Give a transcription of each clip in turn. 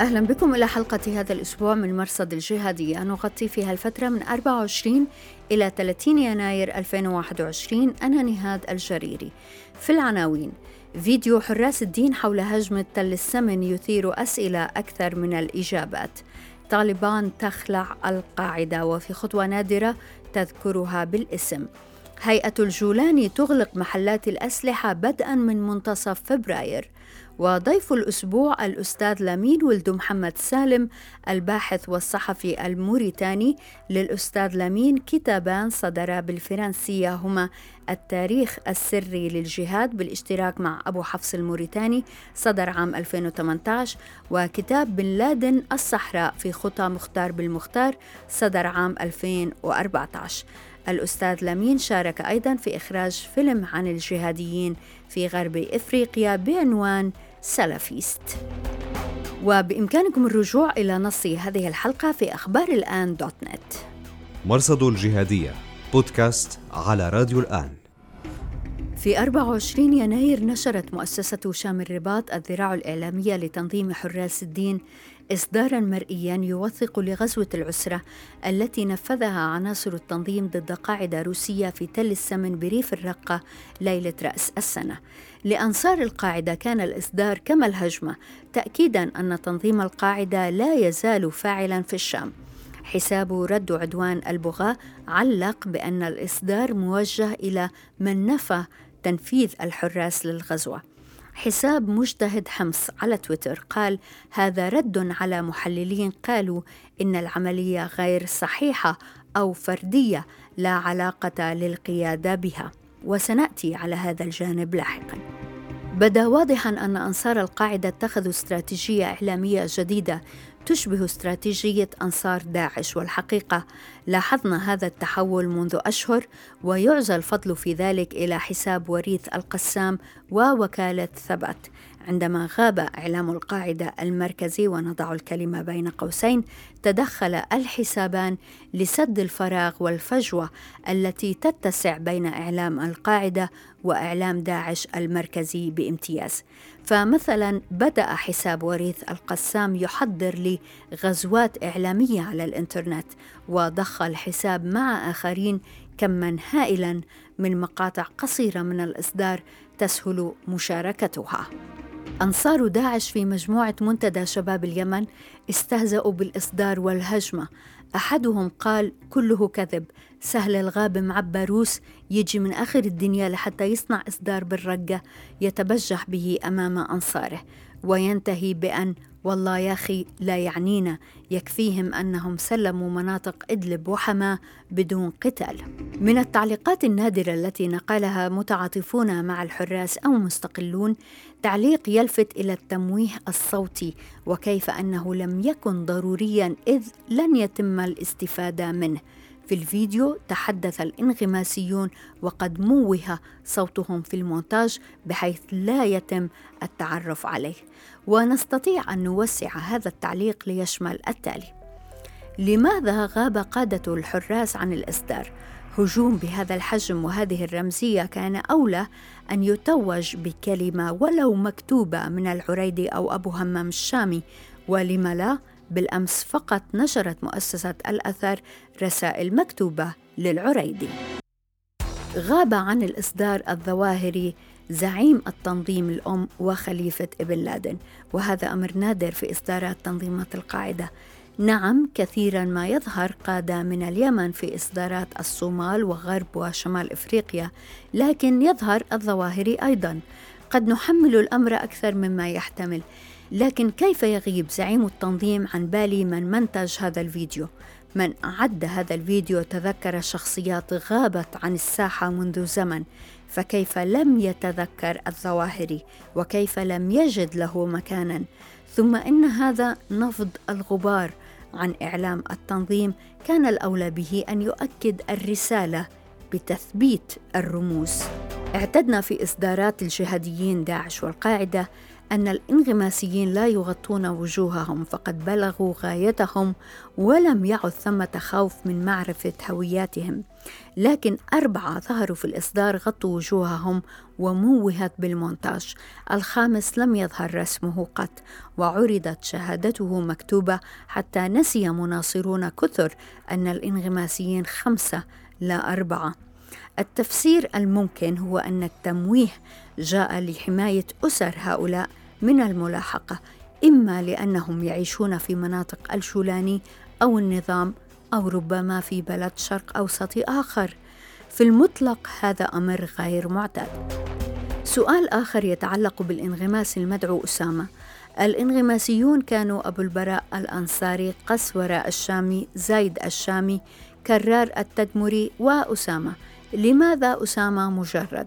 أهلا بكم إلى حلقة هذا الأسبوع من مرصد الجهادية. نغطي فيها الفترة من 24 إلى 30 يناير 2021 أنا نهاد الجريري. في العناوين فيديو حراس الدين حول هجمة تل السمن يثير أسئلة أكثر من الإجابات. طالبان تخلع القاعدة وفي خطوة نادرة تذكرها بالاسم. هيئة الجولاني تغلق محلات الأسلحة بدءا من منتصف فبراير. وضيف الأسبوع الأستاذ لامين ولد محمد سالم الباحث والصحفي الموريتاني للأستاذ لامين كتابان صدرا بالفرنسية هما التاريخ السري للجهاد بالاشتراك مع أبو حفص الموريتاني صدر عام 2018 وكتاب بن لادن الصحراء في خطى مختار بالمختار صدر عام 2014 الأستاذ لامين شارك أيضا في إخراج فيلم عن الجهاديين في غرب إفريقيا بعنوان سلفيست. وبإمكانكم الرجوع إلى نص هذه الحلقة في أخبار الآن dot net. مرصد الجهادية بودكاست على راديو الآن. في 24 يناير نشرت مؤسسة شام الرباط الذراع الإعلامية لتنظيم حراس الدين إصدارا مرئيا يوثق لغزوة العسرة التي نفذها عناصر التنظيم ضد قاعدة روسية في تل السمن بريف الرقة ليلة رأس السنة. لأنصار القاعدة كان الإصدار كما الهجمة تأكيدا أن تنظيم القاعدة لا يزال فاعلا في الشام حساب رد عدوان البغاة علق بأن الإصدار موجه إلى من نفى تنفيذ الحراس للغزوة. حساب مجتهد حمص على تويتر قال هذا رد على محللين قالوا إن العملية غير صحيحة أو فردية لا علاقة للقيادة بها. وسنأتي على هذا الجانب لاحقاً. بدا واضحا أن أنصار القاعدة اتخذوا استراتيجية إعلامية جديدة تشبه استراتيجية أنصار داعش والحقيقة لاحظنا هذا التحول منذ أشهر ويعزى الفضل في ذلك إلى حساب وريث القسام ووكالة ثبات. عندما غاب إعلام القاعدة المركزي ونضع الكلمة بين قوسين تدخل الحسابان لسد الفراغ والفجوة التي تتسع بين إعلام القاعدة وإعلام داعش المركزي بامتياز. فمثلا بدأ حساب وريث القسام يحضر لغزوات إعلامية على الإنترنت وضخ الحساب مع آخرين كما هائلا من مقاطع قصيرة من الإصدار تسهل مشاركتها. أنصار داعش في مجموعة منتدى شباب اليمن استهزأوا بالإصدار والهجمة. أحدهم قال كله كذب سهل الغاب معبى روس يجي من آخر الدنيا لحتى يصنع إصدار بالرقة يتبجح به أمام أنصاره وينتهي بأن والله يا أخي لا يعنينا يكفيهم أنهم سلموا مناطق إدلب وحما بدون قتال. من التعليقات النادرة التي نقلها متعاطفون مع الحراس أو مستقلون تعليق يلفت إلى التمويه الصوتي وكيف أنه لم يكن ضروريا إذ لن يتم الاستفادة منه. في الفيديو تحدث الانغماسيون وقد موه صوتهم في المونتاج بحيث لا يتم التعرف عليه ونستطيع أن نوسع هذا التعليق ليشمل التالي. لماذا غاب قادة الحراس عن الإصدار؟ هجوم بهذا الحجم وهذه الرمزية كان أولى أن يتوج بكلمة ولو مكتوبة من العريدي أو أبو همام الشامي ولم لا بالأمس فقط نشرت مؤسسة الأثر رسائل مكتوبة للعريدي. غاب عن الإصدار الظواهري زعيم التنظيم الأم وخليفة ابن لادن وهذا أمر نادر في إصدارات تنظيمات القاعدة. نعم كثيرا ما يظهر قادة من اليمن في إصدارات الصومال وغرب وشمال إفريقيا لكن يظهر الظواهري أيضا. قد نحمل الأمر أكثر مما يحتمل. لكن كيف يغيب زعيم التنظيم عن بالي من منتج هذا الفيديو؟ من أعد هذا الفيديو تذكر شخصيات غابت عن الساحة منذ زمن فكيف لم يتذكر الظواهري وكيف لم يجد له مكانا؟ ثم إن هذا نفض الغبار عن إعلام التنظيم كان الأولى به أن يؤكد الرسالة بتثبيت الرموز. اعتدنا في إصدارات الجهاديين داعش والقاعدة أن الانغماسيين لا يغطون وجوههم فقد بلغوا غايتهم ولم يعد ثمة خوف من معرفة هوياتهم. لكن أربعة ظهروا في الإصدار غطوا وجوههم وموهت بالمونتاج. الخامس لم يظهر رسمه قط وعرضت شهادته مكتوبة حتى نسي مناصرون كثر أن الانغماسيين خمسة لا أربعة. التفسير الممكن هو أن التمويه جاء لحماية أسر هؤلاء من الملاحقة إما لأنهم يعيشون في مناطق الشولاني أو النظام أو ربما في بلد شرق أوسط آخر. في المطلق هذا أمر غير معتاد. سؤال آخر يتعلق بالانغماس المدعو أسامة. الانغماسيون كانوا أبو البراء الأنصاري قسورة الشامي زايد الشامي كرار التدمري وأسامة. لماذا أسامة مجرد؟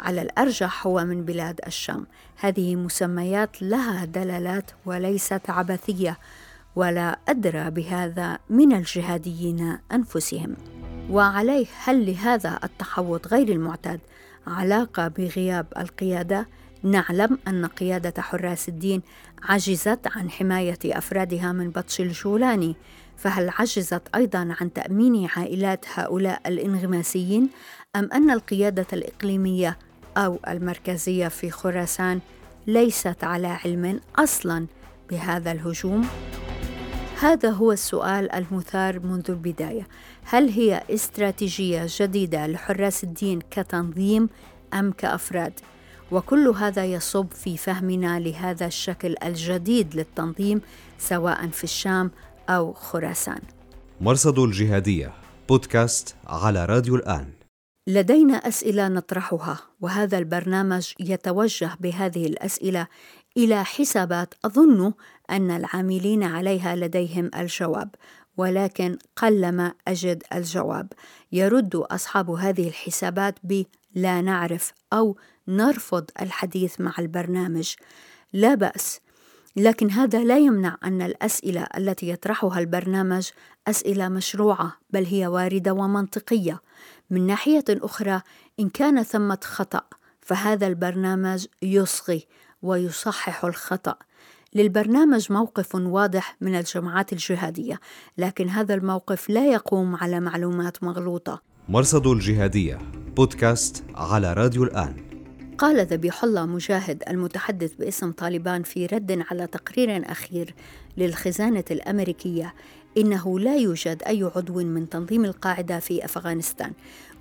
على الأرجح هو من بلاد الشام. هذه مسميات لها دلالات وليست عبثية ولا أدرى بهذا من الجهاديين أنفسهم. وعليه هل لهذا التحوط غير المعتاد علاقة بغياب القيادة؟ نعلم أن قيادة حراس الدين عجزت عن حماية أفرادها من بطش الجولاني. فهل عجزت أيضا عن تأمين عائلات هؤلاء الانغماسيين؟ أم أن القيادة الإقليمية أو المركزية في خراسان ليست على علم أصلا بهذا الهجوم؟ هذا هو السؤال المثار منذ البداية هل هي استراتيجية جديدة لحراس الدين كتنظيم أم كأفراد؟ وكل هذا يصب في فهمنا لهذا الشكل الجديد للتنظيم سواء في الشام أو خراسان مرصد الجهادية بودكاست على راديو الآن لدينا أسئلة نطرحها وهذا البرنامج يتوجه بهذه الأسئلة إلى حسابات أظن أن العاملين عليها لديهم الجواب ولكن قلما أجد الجواب. يرد أصحاب هذه الحسابات ب لا نعرف أو نرفض الحديث مع البرنامج. لا بأس لكن هذا لا يمنع أن الأسئلة التي يطرحها البرنامج أسئلة مشروعة بل هي واردة ومنطقية. من ناحية أخرى إن كان ثمة خطأ فهذا البرنامج يصغي ويصحح الخطأ. للبرنامج موقف واضح من الجماعات الجهادية لكن هذا الموقف لا يقوم على معلومات مغلوطة. مرصد الجهادية بودكاست على راديو الآن. قال ذبيح الله مجاهد المتحدث باسم طالبان في رد على تقرير أخير للخزانة الأمريكية إنه لا يوجد أي عضو من تنظيم القاعدة في أفغانستان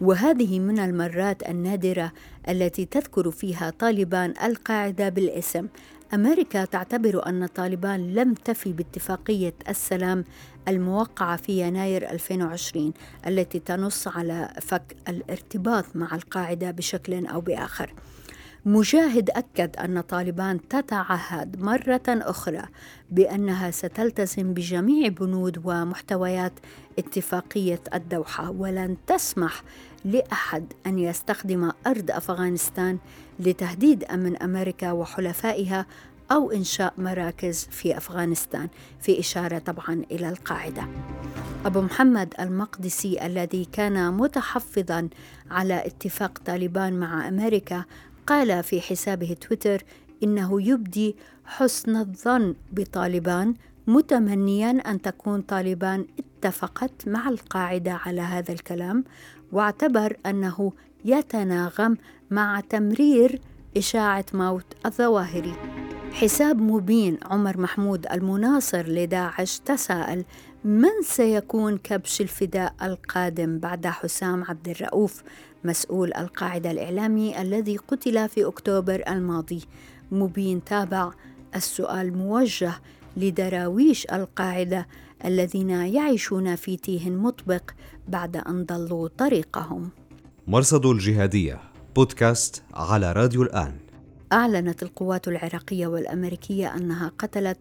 وهذه من المرات النادرة التي تذكر فيها طالبان القاعدة بالاسم أمريكا تعتبر أن طالبان لم تفي باتفاقية السلام الموقعة في يناير 2020 التي تنص على فك الارتباط مع القاعدة بشكل أو بآخر. مجاهد أكد أن طالبان تتعهد مرة أخرى بأنها ستلتزم بجميع بنود ومحتويات اتفاقية الدوحة ولن تسمح لأحد أن يستخدم أرض أفغانستان لتهديد أمن أمريكا وحلفائها أو إنشاء مراكز في أفغانستان في إشارة طبعا إلى القاعدة. أبو محمد المقدسي الذي كان متحفظا على اتفاق طالبان مع أمريكا قال في حسابه تويتر إنه يبدي حسن الظن بطالبان متمنيا أن تكون طالبان اتفقت مع القاعدة على هذا الكلام واعتبر أنه يتناغم مع تمرير إشاعة موت الظواهري. حساب مبين عمر محمود المناصر لداعش تساءل من سيكون كبش الفداء القادم بعد حسام عبد الرؤوف؟ مسؤول القاعدة الإعلامي الذي قتل في أكتوبر الماضي. مبين تابع السؤال موجه لدراويش القاعدة الذين يعيشون في تيه مطبق بعد أن ضلوا طريقهم. مرصد الجهادية بودكاست على راديو الآن. أعلنت القوات العراقية والأمريكية أنها قتلت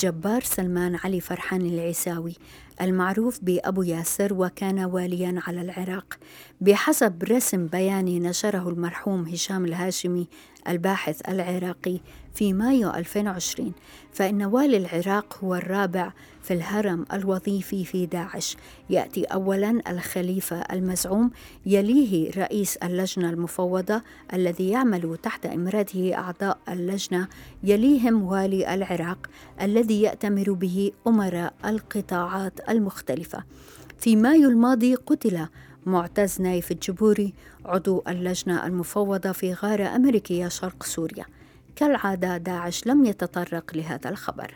جبار سلمان علي فرحان العيساوي المعروف بأبو ياسر وكان واليا على العراق. بحسب رسم بياني نشره المرحوم هشام الهاشمي الباحث العراقي في مايو 2020 فإن والي العراق هو الرابع في الهرم الوظيفي في داعش. يأتي أولا الخليفة المزعوم يليه رئيس اللجنة المفوضة الذي يعمل تحت إمرته أعضاء اللجنة يليهم والي العراق الذي يأتمر به أمراء القطاعات المختلفة. في مايو الماضي قتل معتز نايف الجبوري عضو اللجنة المفوضة في غارة أمريكية شرق سوريا. كالعادة داعش لم يتطرق لهذا الخبر.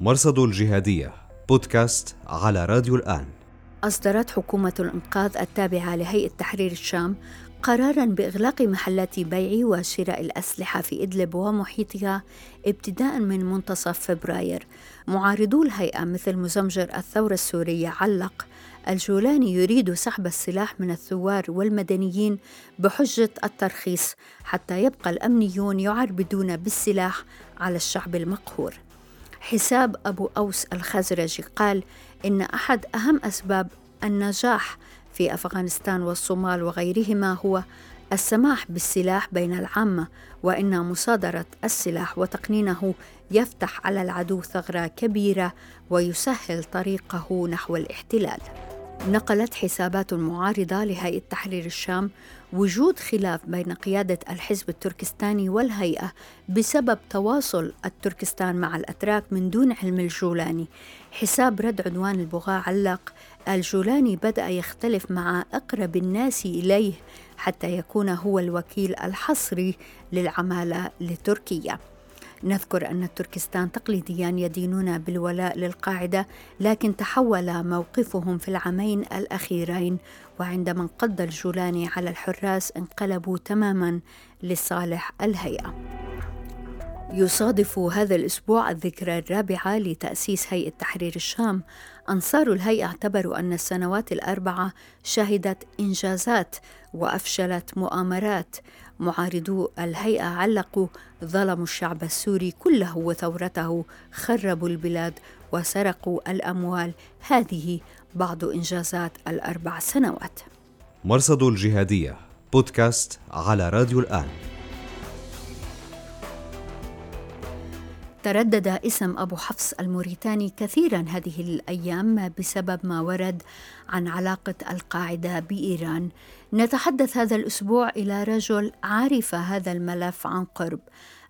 مرصد الجهادية بودكاست على راديو الآن. أصدرت حكومة الإنقاذ التابعة لهيئة تحرير الشام قرارا بإغلاق محلات بيع وشراء الأسلحة في إدلب ومحيطها ابتداء من منتصف فبراير. معارضو الهيئة مثل مزمجر الثورة السورية علق. الجولاني يريد سحب السلاح من الثوار والمدنيين بحجة الترخيص حتى يبقى الأمنيون يعربدون بالسلاح على الشعب المقهور. حساب أبو أوس الخزرجي قال إن أحد أهم أسباب النجاح في أفغانستان والصومال وغيرهما هو السماح بالسلاح بين العامة وإن مصادرة السلاح وتقنينه يفتح على العدو ثغرة كبيرة ويسهل طريقه نحو الاحتلال. نقلت حسابات معارضة لهيئة تحرير الشام وجود خلاف بين قيادة الحزب التركستاني والهيئة بسبب تواصل التركستان مع الأتراك من دون علم الجولاني. حساب رد عنوان البغاء علق الجولاني بدأ يختلف مع أقرب الناس إليه حتى يكون هو الوكيل الحصري للعمالة لتركيا. نذكر أن تركستان تقليديا يدينون بالولاء للقاعدة لكن تحول موقفهم في العامين الأخيرين وعندما انقض الجولاني على الحراس انقلبوا تماما لصالح الهيئة. يصادف هذا الأسبوع الذكرى الرابعة لتأسيس هيئة تحرير الشام. أنصار الهيئة اعتبروا أن السنوات الأربعة شهدت إنجازات وأفشلت مؤامرات. معارضو الهيئة علقوا ظلموا الشعب السوري كله وثورته خربوا البلاد وسرقوا الأموال. هذه بعض إنجازات الأربع سنوات. مرصد الجهادية بودكاست على راديو الآن. تردد اسم أبو حفص الموريتاني كثيرا هذه الأيام بسبب ما ورد عن علاقة القاعدة بإيران. نتحدث هذا الأسبوع إلى رجل عرف هذا الملف عن قرب.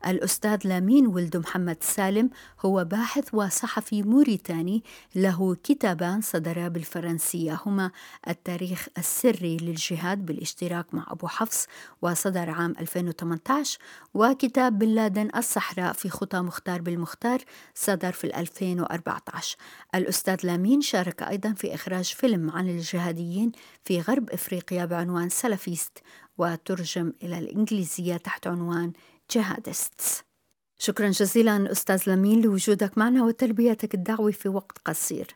الأستاذ لامين ولد محمد سالم هو باحث وصحفي موريتاني. له كتابان صدرا بالفرنسية. هما التاريخ السري للجهاد بالاشتراك مع أبو حفص وصدر عام 2018 وكتاب بن لادن الصحراء في خطى مختار بالمختار صدر في 2014 الأستاذ لامين شارك أيضا في إخراج فيلم عن الجهاديين في غرب إفريقيا بعنوان سلفيست وترجم إلى الإنجليزية تحت عنوان جهادستس شكرا جزيلا أستاذ لمين لوجودك معنا وتلبيتك الدعوة في وقت قصير.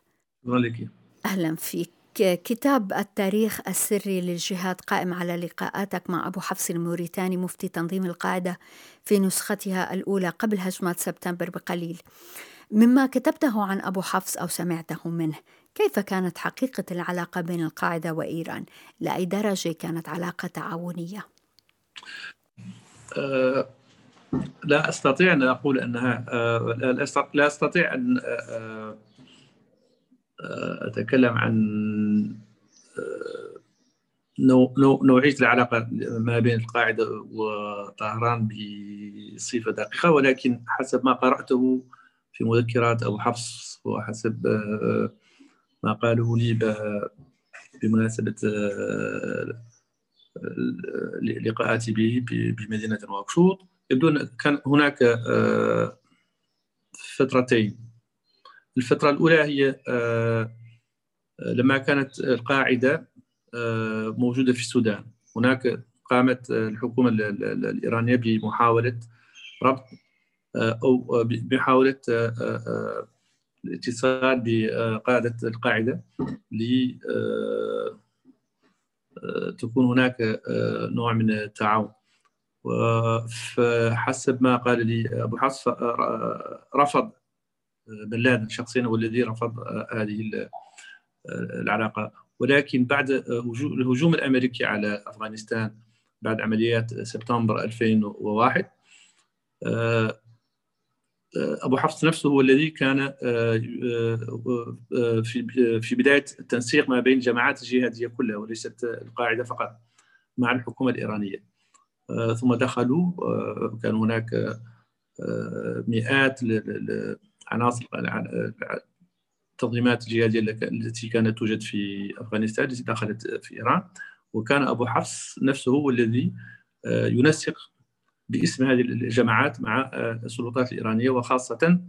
لك. أهلا فيك. كتاب التاريخ السري للجهاد قائم على لقاءاتك مع أبو حفص الموريتاني مفتي تنظيم القاعدة في نسختها الأولى قبل هجمات سبتمبر بقليل. مما كتبته عن أبو حفص أو سمعته منه كيف كانت حقيقة العلاقة بين القاعدة وإيران؟ لأي درجة كانت علاقة تعاونية؟ لا أستطيع أن أقول أنها أه لا أستطيع أن أه أتكلم عن نوعيه العلاقة ما بين القاعدة وطهران بصفة دقيقة ولكن حسب ما قرأته في مذكرات ابو حفص وحسب ما قاله لي بمناسبة لقاءاتي به بمدينة نواكشوط يبدو كان هناك آه، فترتين. الفترة الأولى هي آه، لما كانت القاعدة آه، موجودة في السودان. هناك قامت الحكومة الإيرانية بمحاولة ربط أو بمحاولة الاتصال بقادة القاعدة لتكون هناك نوع من التعاون. وحسب ما قال لي أبو حفص رفض بن لادن شخصيا هو الذي رفض هذه العلاقة. ولكن بعد الهجوم الأمريكي على أفغانستان بعد عمليات سبتمبر 2001 أبو حفص نفسه هو الذي كان في في بداية التنسيق ما بين الجماعات الجهادية كلها وليست القاعدة فقط مع الحكومة الإيرانية. ثم دخلوا كان هناك مئات العناصر التنظيمات الجهاديه التي كانت توجد في أفغانستان التي دخلت في إيران. وكان أبو حفص نفسه هو الذي آه، ينسق باسم هذه الجماعات مع آه، السلطات الإيرانية وخاصة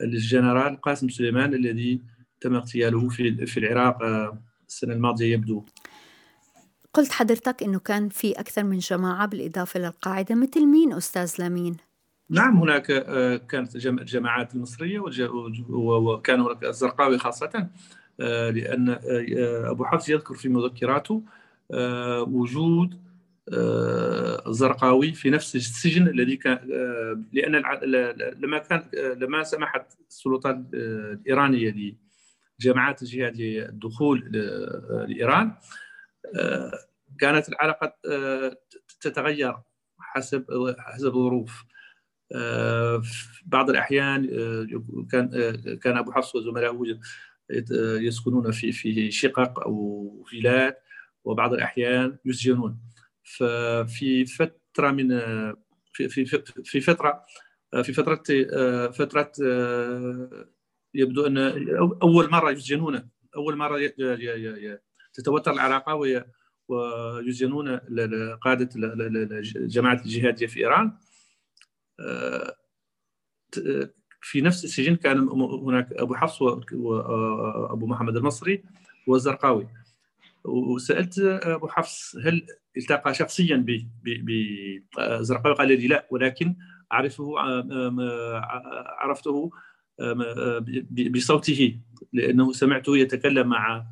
الجنرال قاسم سليمان الذي تم اغتياله في العراق آه، السنة الماضية يبدو. قلت حضرتك إنه كان في أكثر من جماعة بالإضافة للقاعدة مثل مين أستاذ لمين؟ نعم هناك كانت الجماعات المصريه وكان هناك الزرقاوي خاصة لأن أبو حفص يذكر في مذكراته آه، وجود الزرقاوي آه، في نفس السجن الذي كان آه، لأن لما كان لما سمحت السلطات الإيرانية لجماعات الجهاديه الدخول لإيران كانت العلاقة تتغير حسب حسب الظروف. بعض الأحيان كان كان أبو حفص وزملائه يسكنون في في شقق أو فيلات وبعض الأحيان يسجنون. ففي فترة من في في في فترة في فترة فترة يبدو أن أول مرة يسجنون أول مرة تتوتر العلاقة ويسجنون قادة الجماعة الجهادية في إيران. في نفس السجن كان هناك أبو حفص وأبو محمد المصري والزرقاوي وسألت أبو حفص هل التقى شخصيا بزرقاوي قال لي لا ولكن أعرفه عرفته بصوته لأنه سمعته يتكلم مع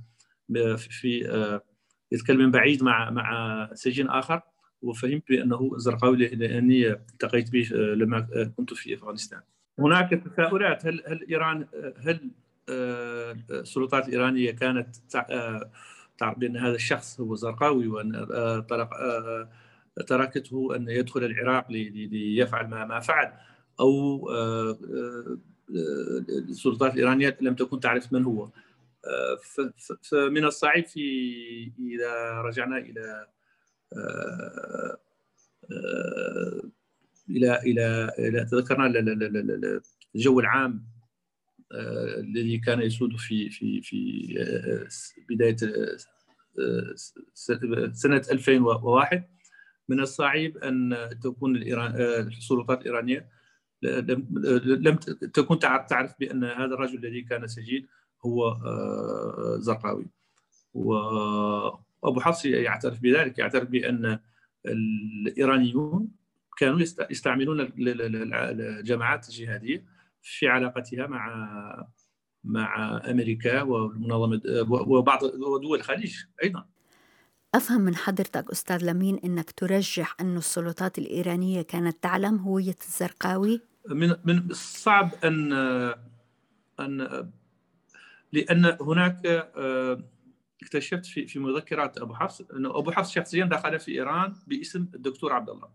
في يتكلم من بعيد مع مع سجين آخر وفهمت بأنه زرقاوي لأني التقيت به لما كنت في أفغانستان. هناك تساؤلات هل هل إيران هل السلطات الإيرانية كانت تعرف بأن هذا الشخص هو زرقاوي آه، آه، تركته أن يدخل العراق ليفعل ما فعل أو آه، السلطات الإيرانية لم تكن تعرف من هو فمن الصعب في إذا رجعنا إلى إلى إلى إلى تذكرنا الجو العام الذي كان يسود في في في بداية سنة 2001 من الصعب أن تكون السلطات الإيرانية لم تكن تعرف بأن هذا الرجل الذي كان سجين هو زرقاوي وأبو حفص يعترف بذلك يعترف بأن الإيرانيون كانوا يستعملون الجماعات الجهادية في علاقتها مع مع أمريكا والمنظمة وبعض دول الخليج أيضا أفهم من حضرتك أستاذ لمين أنك ترجح أن السلطات الإيرانية كانت تعلم هوية الزرقاوي؟ من من الصعب أن أن لأن هناك آه، اكتشفت في في مذكرات أبو حفص أنه أبو حفص شخصيا دخل في إيران باسم الدكتور عبد الله.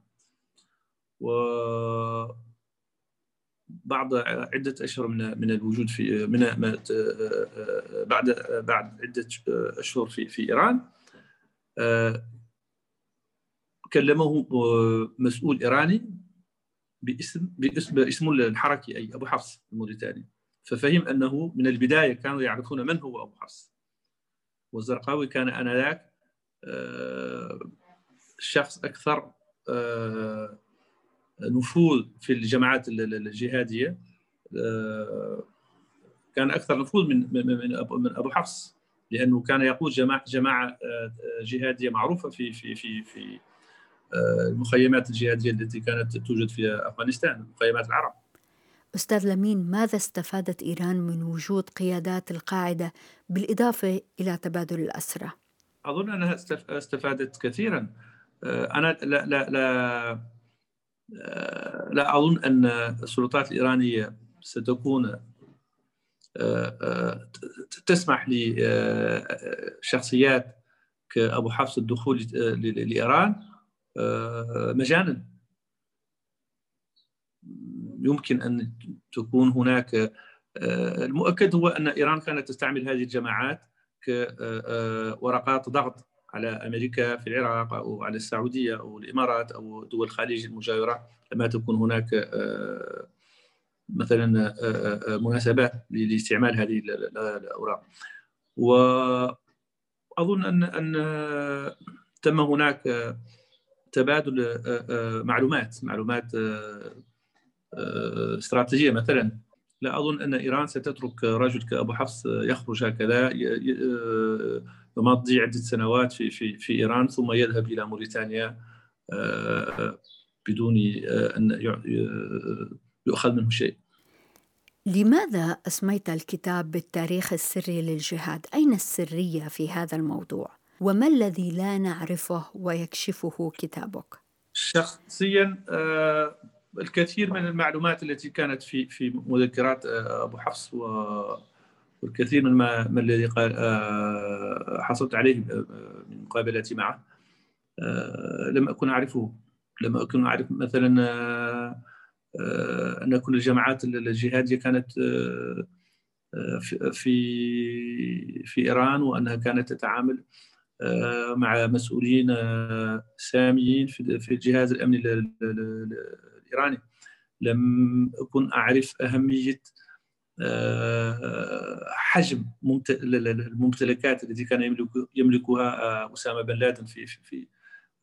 و بعد عدة أشهر من من الوجود في من بعد بعد عدة أشهر في في إيران. كلمه مسؤول إيراني باسم باسم الحركي أي أبو حفص الموريتاني. ففهم أنه من البداية كانوا يعرفون من هو أبو حفص. والزرقاوي كان آنذاك شخص أكثر نفوذ في الجماعات الجهادية آه، كان أكثر نفوذ من من أبو حفص لأنه كان يقود جماعة جماعة آه، جهادية معروفة في في في في آه، المخيمات الجهادية التي كانت توجد في أفغانستان مخيمات العرب. أستاذ لمين ماذا استفادت إيران من وجود قيادات القاعدة بالإضافة إلى تبادل الاسرى؟ أظن أنها استفادت كثيرا أنا لا لا لا لا أظن أن السلطات الإيرانية ستكون تسمح لشخصيات كأبو حفص الدخول لإيران مجانا يمكن أن تكون هناك المؤكد هو أن إيران كانت تستعمل هذه الجماعات كورقات ضغط على أمريكا في العراق أو على السعودية أو الإمارات أو دول الخليج المجاورة لما تكون هناك مثلا مناسبات لاستعمال هذه الأوراق. وأظن أن أن تم هناك تبادل معلومات معلومات استراتيجية مثلا لا أظن أن إيران ستترك رجل كأبو حفص يخرج هكذا يمضي عدة سنوات في في في إيران ثم يذهب إلى موريتانيا بدون أن يؤخذ منه شيء. لماذا أسميت الكتاب بالتاريخ السري للجهاد؟ أين السرية في هذا الموضوع؟ وما الذي لا نعرفه ويكشفه كتابك؟ شخصيا الكثير من المعلومات التي كانت في في مذكرات آه، أبو حفص والكثير من ما, ما الذي آه، حصلت عليه آه، من مقابلتي معه لم أكن أعرفه. لم أكن أعرف مثلا أن كل الجماعات الجهادية كانت في في إيران وأنها كانت تتعامل مع مسؤولين ساميين في الجهاز الامني الإيراني. لم أكن أعرف أهمية آه، حجم الممتلكات التي كان يملكها آه، أسامة بن لادن في في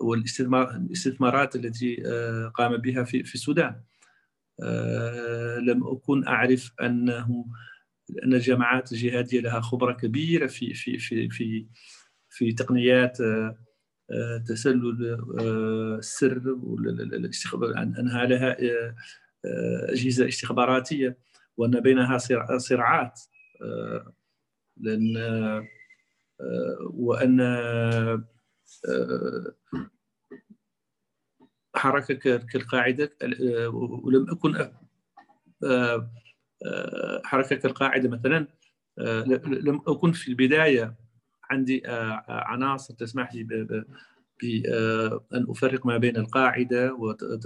والاستثمارات التي آه، قام بها في في السودان. لم أكن أعرف أنه أن الجماعات الجهادية لها خبرة كبيرة في في في في في تقنيات تسلل السر أنها لها أجهزة استخباراتية وأن بينها صراعات لأن وأن حركة كالقاعدة ولم أكن حركة كالقاعدة مثلا لم أكن في البداية عندي عناصر تسمح لي بأن أفرق ما بين القاعدة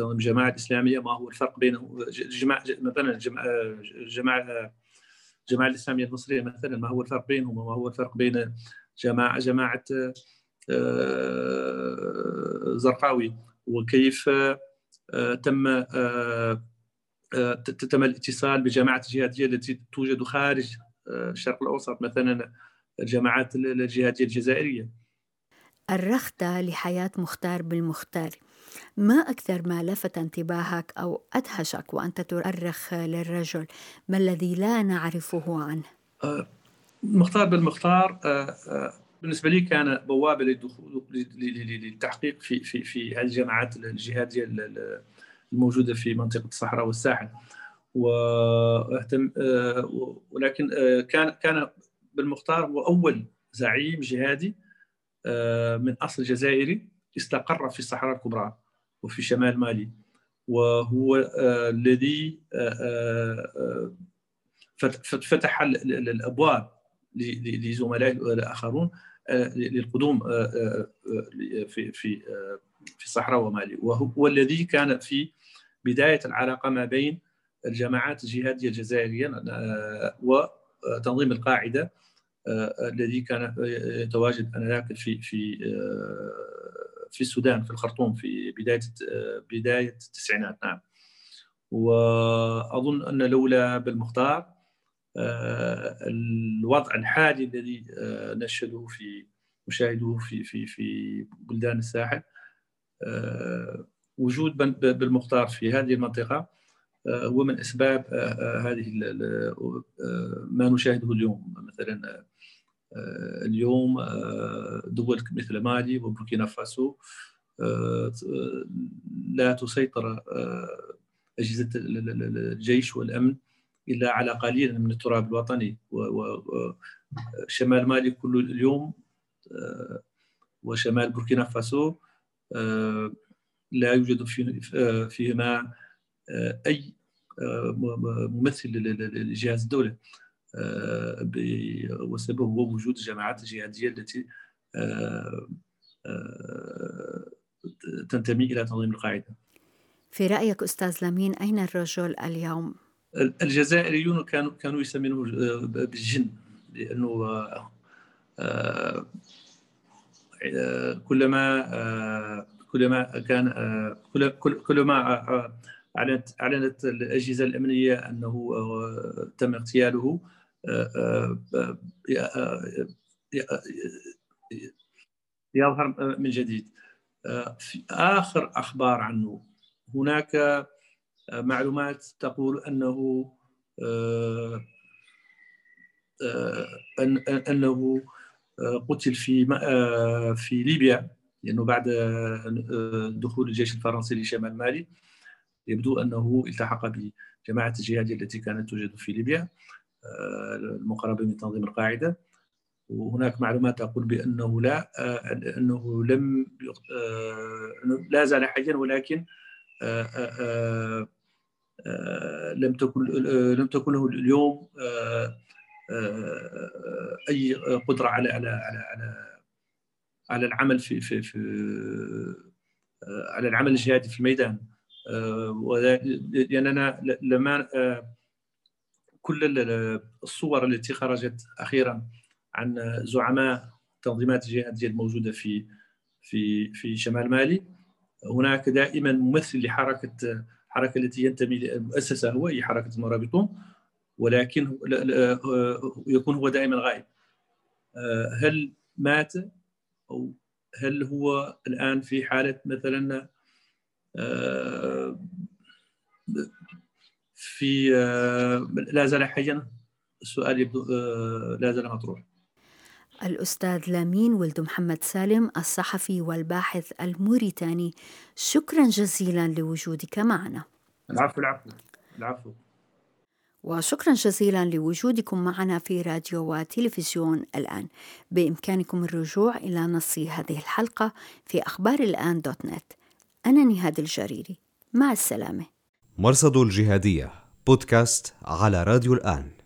والجماعة الإسلامية ما هو الفرق بين جماعة مثلا الجماعة الجماعة الإسلامية المصرية مثلا ما هو الفرق بينهم وما هو الفرق بين جماعة جماعة آه، زرقاوي؟ وكيف آه، تم آه، تم الاتصال بجماعة الجهادية التي توجد خارج الشرق الأوسط؟ مثلا الجماعات الجهادية الجزائرية. أرخت لحياة مختار بالمختار. ما أكثر ما لفت انتباهك أو أدهشك وأنت تؤرخ للرجل؟ ما الذي لا نعرفه عنه؟ آه، مختار بالمختار آه، آه، بالنسبة لي كان بوابة للدخول للتحقيق في في في هذه الجماعات الجهادية الموجودة في منطقة الصحراء والساحل. واهتم ولكن كان كان بالمختار هو أول زعيم جهادي آه، من أصل جزائري استقر في الصحراء الكبرى وفي شمال مالي. وهو آه، الذي آه، فتح الأبواب لزملائه الآخرون للقدوم في في في الصحراء ومالي. وهو الذي كان في بداية العلاقة ما بين الجماعات الجهادية الجزائرية وتنظيم القاعدة آه، الذي كان يتواجد انذاك في في آه، في السودان في الخرطوم في بداية آه، بداية التسعينات. نعم. وأظن أن لولا بالمختار الوضع الحالي الذي نشهده في نشاهده في في في بلدان الساحل وجود بالمختار في هذه المنطقة هو من أسباب هذه ما نشاهده اليوم. مثلا آه، اليوم آه، دول مثل مالي وبوركينا فاسو آه، لا تسيطر أجهزة الجيش والأمن إلا على قليل من التراب الوطني. وشمال مالي كل اليوم وشمال بوركينا فاسو لا يوجد فيهما أي ممثل لجهاز الدولة وسببه هو وجود الجماعات الجهادية التي تنتمي إلى تنظيم القاعدة في رأيك أستاذ لامين أين الرجل اليوم؟ الجزائريون كانوا كانوا يسمونه بالجن لأنه كلما كلما كان كلما اعلنت أعلنت الأجهزة الأمنية أنه تم اغتياله يظهر من جديد. في آخر أخبار عنه هناك معلومات تقول أنه أنه قتل في في ليبيا لأنه بعد دخول الجيش الفرنسي لشمال مالي. يبدو أنه التحق بجماعة الجهاديه التي كانت توجد في ليبيا المقربة من تنظيم القاعدة. وهناك معلومات تقول بأنه لا أنه لم لا زال حيا ولكن لم تكن لم تكن له اليوم أي قدرة على على على على, على العمل في في في على العمل الجهادي في الميدان. لاننا لما كل الصور التي خرجت أخيرا عن زعماء التنظيمات الجهاديه الموجودة في في في شمال مالي هناك دائما ممثل لحركة الحركه التي ينتمي للمؤسسه هو هي حركة المرابطون ولكن يكون هو دائما غائب. هل مات؟ أو هل هو الآن في حالة مثلا في لا زال حيا السؤال يبدو لا زال مطروح. الأستاذ لامين ولد محمد سالم الصحفي والباحث الموريتاني. شكرا جزيلا لوجودك معنا. العفو العفو العفو. وشكرا جزيلا لوجودكم معنا في راديو وتلفزيون الآن. بإمكانكم الرجوع إلى نص هذه الحلقة في أخبار الآن دوت نت. أنا نهاد الجريري. مع السلامة. مرصد الجهادية بودكاست على راديو الآن.